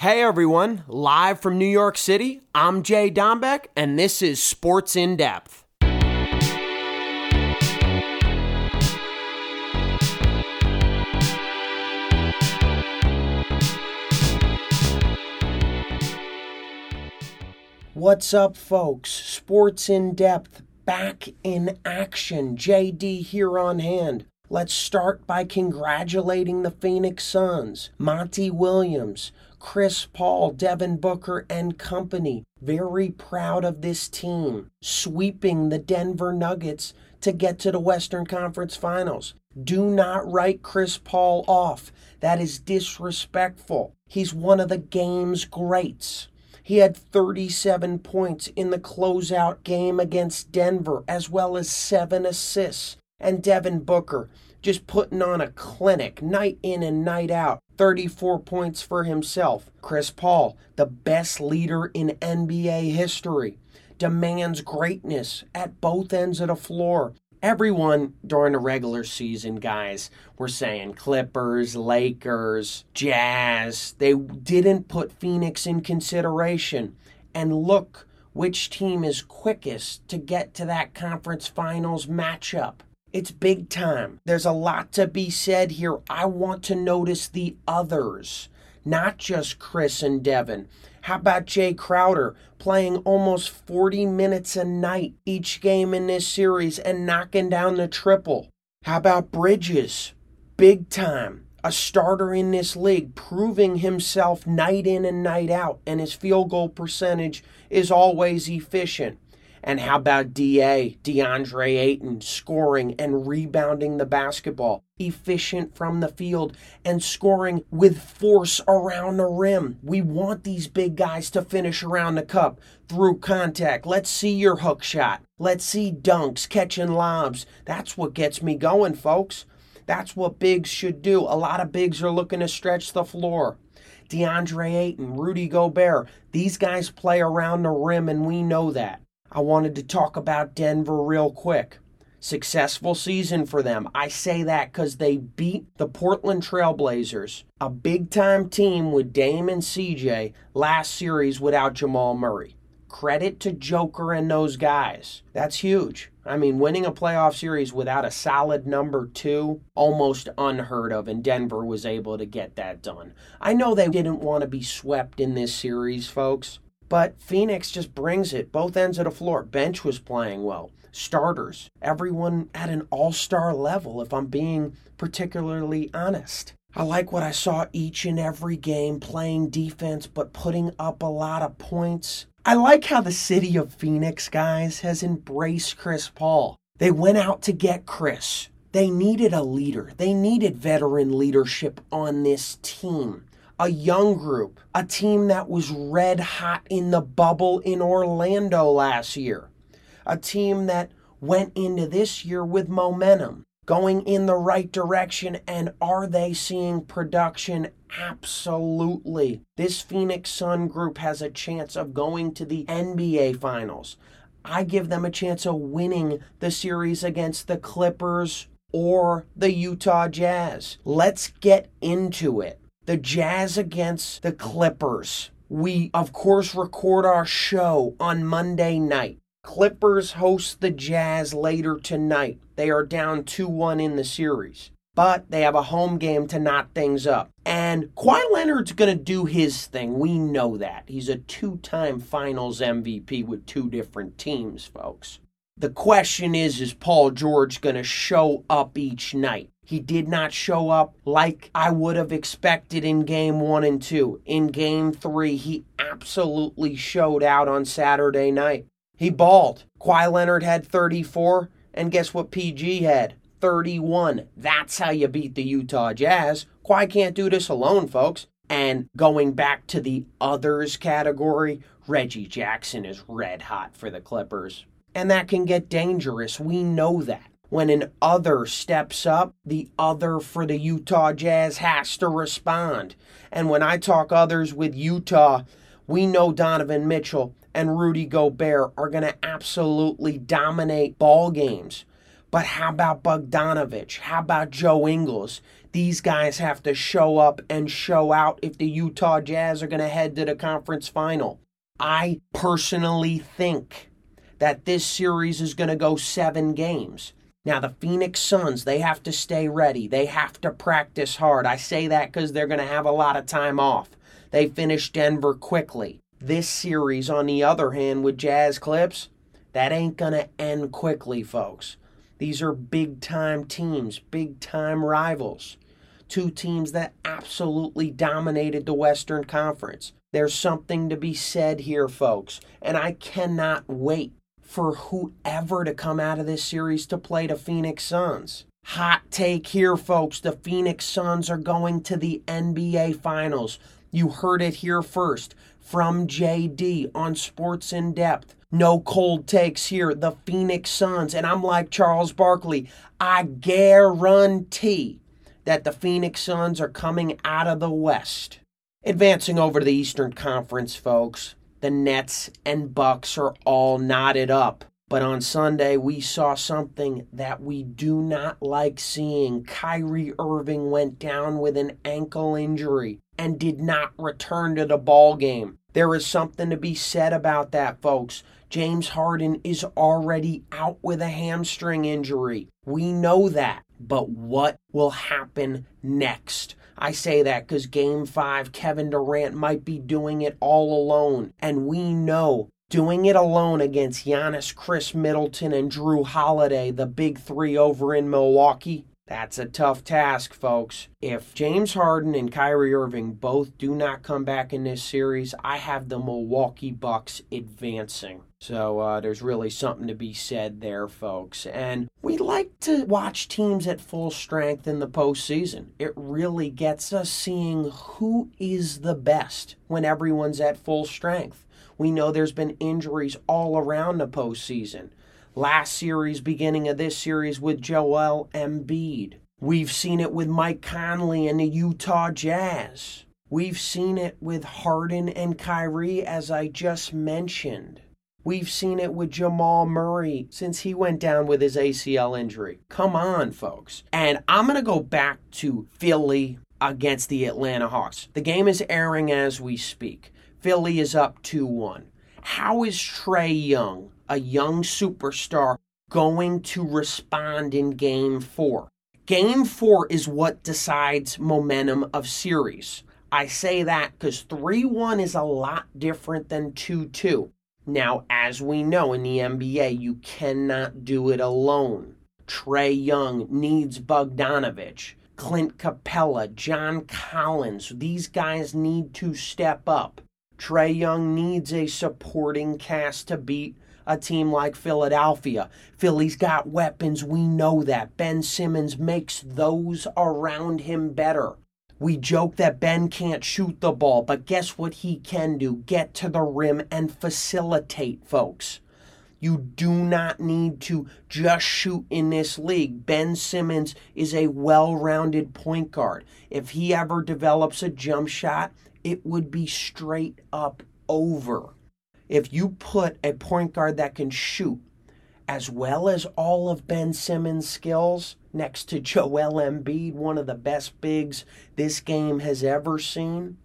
Hey everyone, live from New York City, I'm Jay Dombeck, and this is Sports in Depth. What's up, folks? Sports in Depth, back in action. JD here on hand. Let's start by congratulating the Phoenix Suns, Monty Williams, Chris Paul, Devin Booker, and company. Very proud of this team, sweeping the Denver Nuggets to get to the Western Conference Finals. Do not write Chris Paul off. That is disrespectful. He's one of the game's greats. He had 37 points in the closeout game against Denver, as well as seven assists. And Devin Booker just putting on a clinic night in and night out. 34 points for himself. Chris Paul, the best leader in NBA history, demands greatness at both ends of the floor. Everyone during the regular season, guys, were saying Clippers, Lakers, Jazz. They didn't put Phoenix in consideration. And look which team is quickest to get to that conference finals matchup. It's big time. There's a lot to be said here. I want to notice the others, not just Chris and Devin. How about Jay Crowder playing almost 40 minutes a night each game in this series and knocking down the triple? How about Bridges? Big time. A starter in this league, proving himself night in and night out, and his field goal percentage is always efficient. And how about DA, DeAndre Ayton, scoring and rebounding the basketball, efficient from the field, and scoring with force around the rim? We want these big guys to finish around the cup through contact. Let's see your hook shot. Let's see dunks, catching lobs. That's what gets me going, folks. That's what bigs should do. A lot of bigs are looking to stretch the floor. DeAndre Ayton, Rudy Gobert, these guys play around the rim, and we know that. I wanted to talk about Denver real quick. Successful season for them. I say that because they beat the Portland Trailblazers, a big time team with Dame and CJ, last series without Jamal Murray. Credit to Joker and those guys. That's huge. I mean, winning a playoff series without a solid number two, almost unheard of, and Denver was able to get that done. I know they didn't want to be swept in this series, folks. But Phoenix just brings it both ends of the floor. Bench was playing well. Starters, everyone at an all star level, if I'm being particularly honest. I like what I saw each and every game playing defense, but putting up a lot of points. I like how the city of Phoenix, guys, has embraced Chris Paul. They went out to get Chris. They needed a leader, they needed veteran leadership on this team a young group, a team that was red hot in the bubble in Orlando last year, a team that went into this year with momentum, going in the right direction. And are they seeing production? Absolutely. This Phoenix Sun group has a chance of going to the NBA Finals. I give them a chance of winning the series against the Clippers or the Utah Jazz. Let's get into it the Jazz against the Clippers. We, of course, record our show on Monday night. Clippers host the Jazz later tonight. They are down 2 1 in the series, but they have a home game to knot things up. And Kawhi Leonard's going to do his thing. We know that. He's a two time finals MVP with two different teams, folks. The question is is Paul George going to show up each night? He did not show up like I would have expected in game one and two. In game three, he absolutely showed out on Saturday night. He balled. Kawhi Leonard had 34, and guess what PG had? 31. That's how you beat the Utah Jazz. Kawhi can't do this alone, folks. And going back to the others category, Reggie Jackson is red hot for the Clippers. And that can get dangerous. We know that when an other steps up, the other for the Utah Jazz has to respond. And when I talk others with Utah, we know Donovan Mitchell and Rudy Gobert are going to absolutely dominate ball games. But how about Bogdanovich? How about Joe Ingles? These guys have to show up and show out if the Utah Jazz are going to head to the conference final. I personally think that this series is going to go seven games. Now, the Phoenix Suns, they have to stay ready. They have to practice hard. I say that because they're going to have a lot of time off. They finished Denver quickly. This series, on the other hand, with Jazz Clips, that ain't going to end quickly, folks. These are big time teams, big time rivals. Two teams that absolutely dominated the Western Conference. There's something to be said here, folks, and I cannot wait for whoever to come out of this series to play the Phoenix Suns. Hot take here, folks. The Phoenix Suns are going to the NBA Finals. You heard it here first from JD on Sports in Depth. No cold takes here. The Phoenix Suns. And I'm like Charles Barkley. I guarantee that the Phoenix Suns are coming out of the West. Advancing over to the Eastern Conference, folks the Nets and Bucks are all knotted up. But on Sunday, we saw something that we do not like seeing. Kyrie Irving went down with an ankle injury and did not return to the ball game. There is something to be said about that, folks. James Harden is already out with a hamstring injury. We know that. But what will happen next? I say that because game five, Kevin Durant might be doing it all alone. And we know doing it alone against Giannis, Khris Middleton, and Jrue Holiday, the big three over in Milwaukee, that's a tough task, folks. If James Harden and Kyrie Irving both do not come back in this series, I have the Milwaukee Bucks advancing. So uh, there's really something to be said there, folks. And we like to watch teams at full strength in the postseason. It really gets us seeing who is the best when everyone's at full strength. We know there's been injuries all around the postseason last series, beginning of this series with Joel Embiid. We've seen it with Mike Conley and the Utah Jazz. We've seen it with Harden and Kyrie, as I just mentioned. We've seen it with Jamal Murray since he went down with his ACL injury. Come on, folks. And I'm going to go back to Philly against the Atlanta Hawks. The game is airing as we speak. Philly is up 2 1. How is Trae Young a young superstar going to respond in game four. Game four is what decides momentum of series. I say that because 3 1 is a lot different than 2 2. Now, as we know in the NBA, you cannot do it alone. Trae Young needs Bogdanovich, Clint Capela, John Collins. These guys need to step up. Trae Young needs a supporting cast to beat a team like Philadelphia. Philly's got weapons, we know that. Ben Simmons makes those around him better. We joke that Ben can't shoot the ball, but guess what he can do? Get to the rim and facilitate, folks. You do not need to just shoot in this league. Ben Simmons is a well rounded point guard. If he ever develops a jump shot, it would be straight up over if you put a point guard that can shoot as well as all of Ben Simmons' skills next to Joel Embiid, one of the best bigs this game has ever seen,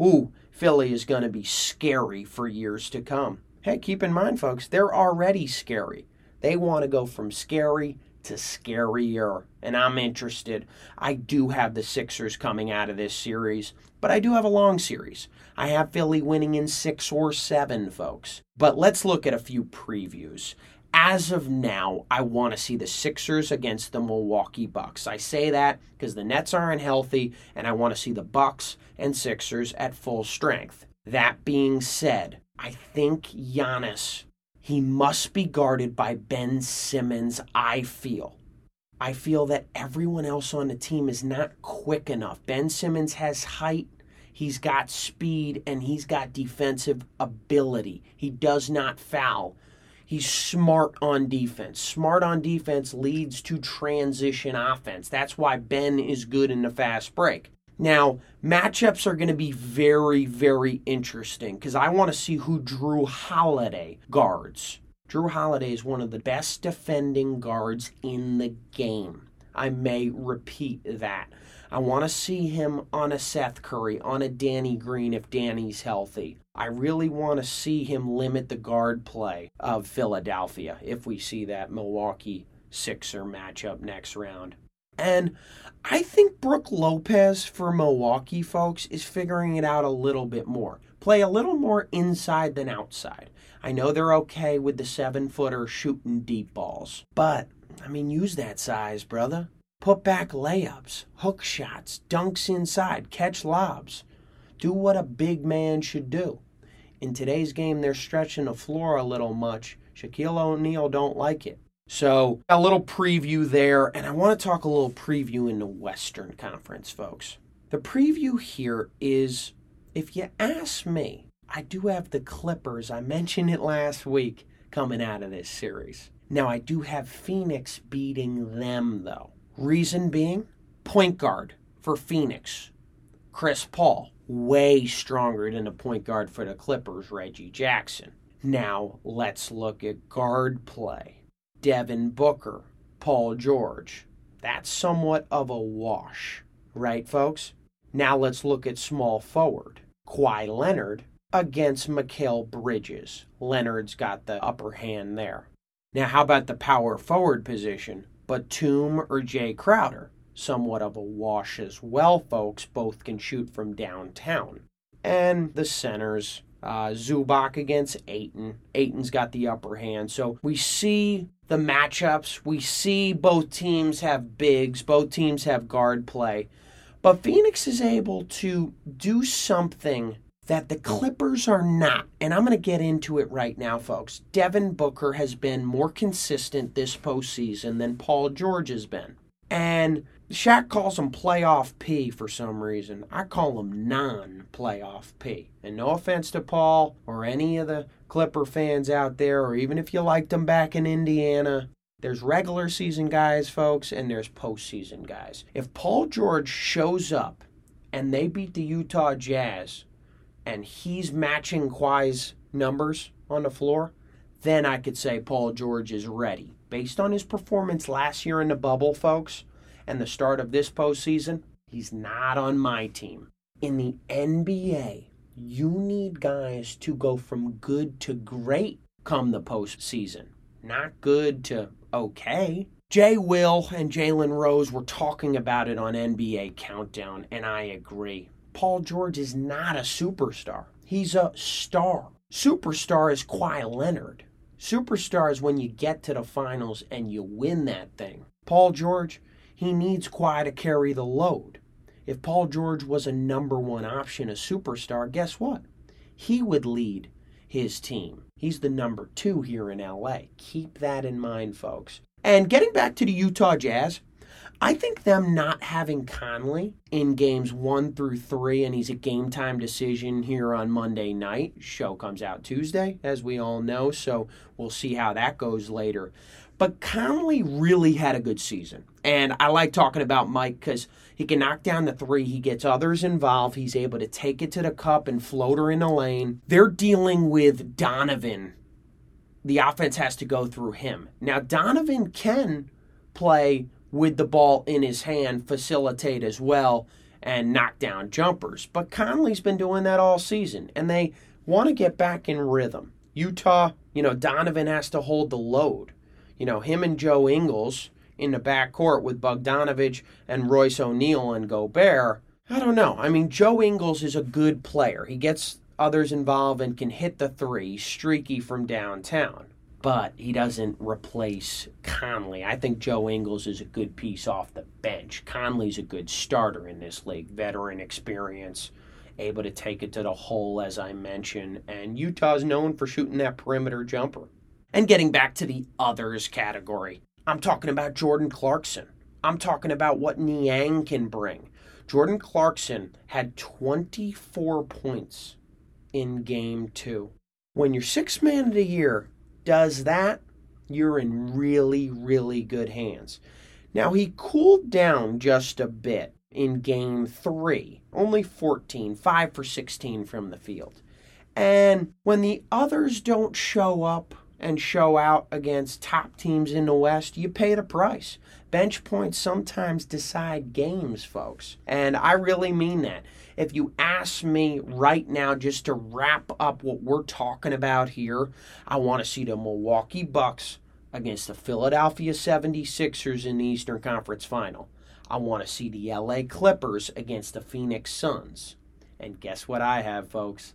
ooh, Philly is going to be scary for years to come. Hey, keep in mind, folks, they're already scary. They want to go from scary to scarier, and I'm interested. I do have the Sixers coming out of this series, but I do have a long series. I have Philly winning in six or seven, folks. But let's look at a few previews. As of now, I want to see the Sixers against the Milwaukee Bucks. I say that because the Nets aren't healthy, and I want to see the Bucks and Sixers at full strength. That being said, I think Giannis he must be guarded by Ben Simmons, I feel. I feel that everyone else on the team is not quick enough. Ben Simmons has height, he's got speed, and he's got defensive ability. He does not foul. He's smart on defense. Smart on defense leads to transition offense. That's why Ben is good in the fast break. Now, matchups are going to be very, very interesting because I want to see who Jrue Holiday guards. Jrue Holiday is one of the best defending guards in the game. I may repeat that. I want to see him on a Seth Curry, on a Danny Green if Danny's healthy. I really want to see him limit the guard play of Philadelphia if we see that Milwaukee Sixer matchup next round. And I think Brook Lopez for Milwaukee, folks, is figuring it out a little bit more. Play a little more inside than outside. I know they're okay with the seven footer shooting deep balls, but I mean, use that size, brother. Put back layups, hook shots, dunks inside, catch lobs. Do what a big man should do. In today's game, they're stretching the floor a little much. Shaquille O'Neal don't like it. So, a little preview there, and I want to talk a little preview in the Western Conference, folks. The preview here is if you ask me, I do have the Clippers, I mentioned it last week, coming out of this series. Now, I do have Phoenix beating them, though. Reason being, point guard for Phoenix, Chris Paul, way stronger than the point guard for the Clippers, Reggie Jackson. Now, let's look at guard play. Devin Booker, Paul George. That's somewhat of a wash, right, folks? Now let's look at small forward. Kawhi Leonard against Mikal Bridges. Leonard's got the upper hand there. Now, how about the power forward position? Batum or Jay Crowder? Somewhat of a wash as well, folks. Both can shoot from downtown. And the centers, uh, Zubac against Ayton. Ayton's got the upper hand. So we see the matchups. We see both teams have bigs, both teams have guard play. But Phoenix is able to do something that the Clippers are not. And I'm going to get into it right now, folks. Devin Booker has been more consistent this postseason than Paul George has been. And Shaq calls him playoff P for some reason. I call him non playoff P. And no offense to Paul or any of the Clipper fans out there, or even if you liked them back in Indiana, there's regular season guys, folks, and there's postseason guys. If Paul George shows up and they beat the Utah Jazz and he's matching Kawhi's numbers on the floor, then I could say Paul George is ready. Based on his performance last year in the bubble, folks, and the start of this postseason, he's not on my team. In the NBA, you need guys to go from good to great come the postseason, not good to okay. Jay Will and Jalen Rose were talking about it on NBA Countdown, and I agree. Paul George is not a superstar. He's a star. Superstar is Kawhi Leonard. Superstar is when you get to the finals and you win that thing. Paul George, he needs Kawhi to carry the load. If Paul George was a number one option, a superstar, guess what? He would lead his team. He's the number two here in LA. Keep that in mind, folks. And getting back to the Utah Jazz, I think them not having Conley in games one through three, and he's a game time decision here on Monday night. Show comes out Tuesday, as we all know, so we'll see how that goes later. But Conley really had a good season. And I like talking about Mike because he can knock down the three. He gets others involved. He's able to take it to the cup and float her in the lane. They're dealing with Donovan. The offense has to go through him. Now, Donovan can play with the ball in his hand, facilitate as well, and knock down jumpers. But Conley's been doing that all season, and they want to get back in rhythm. Utah, you know, Donovan has to hold the load. You know, him and Joe Ingles in the backcourt with Bogdanovich and Royce O'Neal and Gobert. I don't know. I mean, Joe Ingles is a good player. He gets others involved and can hit the three, streaky from downtown but he doesn't replace Conley. I think Joe Ingles is a good piece off the bench. Conley's a good starter in this league, veteran experience, able to take it to the hole, as I mentioned, and Utah's known for shooting that perimeter jumper. And getting back to the others category, I'm talking about Jordan Clarkson. I'm talking about what Niang can bring. Jordan Clarkson had 24 points in game two. When you're six man of the year, does that, you're in really, really good hands. Now, he cooled down just a bit in game three, only 14, 5 for 16 from the field. And when the others don't show up, and show out against top teams in the West, you pay the price. Bench points sometimes decide games, folks. And I really mean that. If you ask me right now, just to wrap up what we're talking about here, I want to see the Milwaukee Bucks against the Philadelphia 76ers in the Eastern Conference Final. I want to see the LA Clippers against the Phoenix Suns. And guess what I have, folks?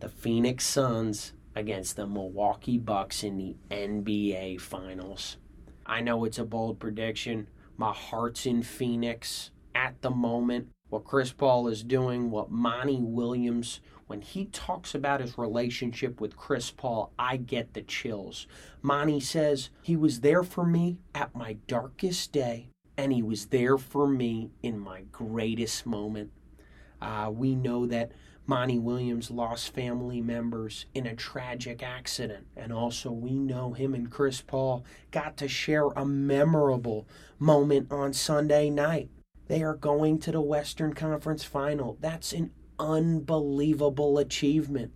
The Phoenix Suns against the Milwaukee Bucks in the NBA Finals. I know it's a bold prediction. My heart's in Phoenix at the moment. What Chris Paul is doing, what Monty Williams, when he talks about his relationship with Chris Paul, I get the chills. Monty says, He was there for me at my darkest day, and he was there for me in my greatest moment. Uh, we know that Monty Williams lost family members in a tragic accident. And also, we know him and Chris Paul got to share a memorable moment on Sunday night. They are going to the Western Conference final. That's an unbelievable achievement.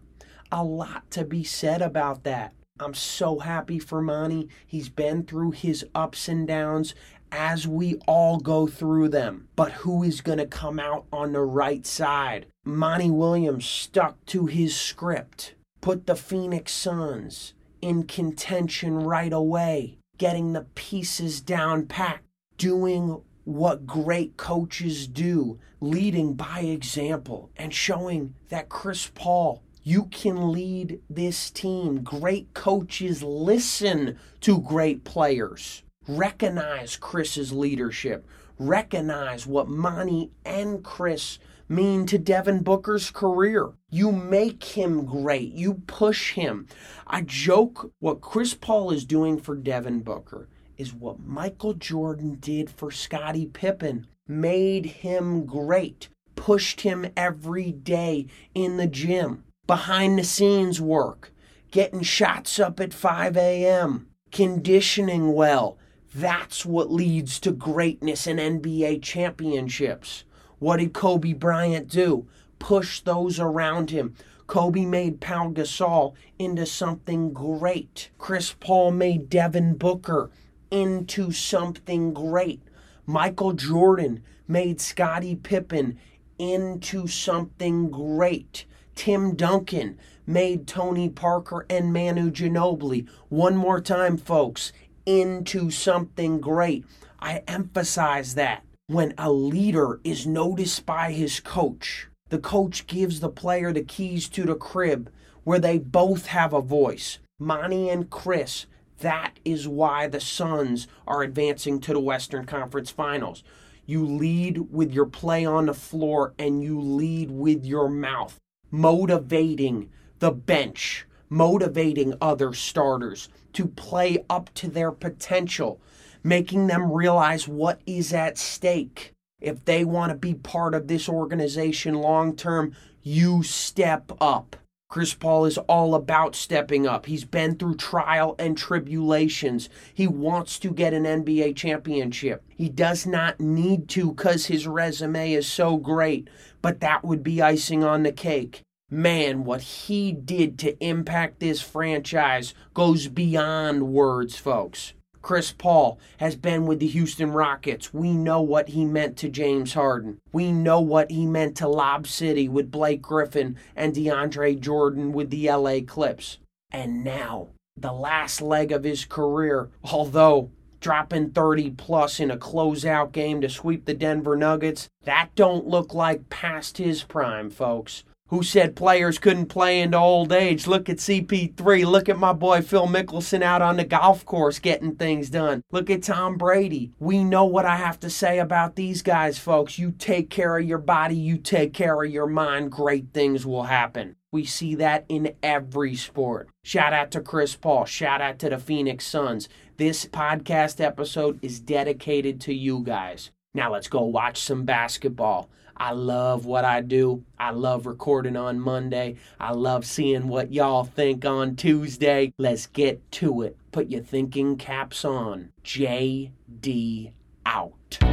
A lot to be said about that. I'm so happy for Monty. He's been through his ups and downs as we all go through them. But who is going to come out on the right side? Monty Williams stuck to his script, put the Phoenix Suns in contention right away, getting the pieces down packed, doing what great coaches do, leading by example and showing that Chris Paul you can lead this team. Great coaches listen to great players. Recognize Chris's leadership. Recognize what Monty and Chris mean to Devin Booker's career. You make him great. You push him. I joke what Chris Paul is doing for Devin Booker is what Michael Jordan did for Scottie Pippen. Made him great. Pushed him every day in the gym. Behind the scenes work. Getting shots up at 5 a.m. Conditioning well that's what leads to greatness in NBA championships. What did Kobe Bryant do? Push those around him. Kobe made Pau Gasol into something great. Chris Paul made Devin Booker into something great. Michael Jordan made Scottie Pippen into something great. Tim Duncan made Tony Parker and Manu Ginobili. One more time, folks into something great. I emphasize that when a leader is noticed by his coach, the coach gives the player the keys to the crib where they both have a voice. Monty and Chris, that is why the Suns are advancing to the Western Conference Finals. You lead with your play on the floor and you lead with your mouth, motivating the bench, motivating other starters to play up to their potential, making them realize what is at stake. If they want to be part of this organization long term, you step up. Chris Paul is all about stepping up. He's been through trial and tribulations. He wants to get an NBA championship. He does not need to because his resume is so great, but that would be icing on the cake man, what he did to impact this franchise goes beyond words, folks. Chris Paul has been with the Houston Rockets. We know what he meant to James Harden. We know what he meant to Lob City with Blake Griffin and DeAndre Jordan with the LA Clips. And now, the last leg of his career, although dropping 30 plus in a closeout game to sweep the Denver Nuggets, that don't look like past his prime, folks who said players couldn't play into old age. Look at CP3. Look at my boy Phil Mickelson out on the golf course getting things done. Look at Tom Brady. We know what I have to say about these guys, folks. You take care of your body, you take care of your mind, great things will happen. We see that in every sport. Shout out to Chris Paul. Shout out to the Phoenix Suns. This podcast episode is dedicated to you guys. Now let's go watch some basketball. I love what I do. I love recording on Monday. I love seeing what y'all think on Tuesday. Let's get to it. Put your thinking caps on. JD out.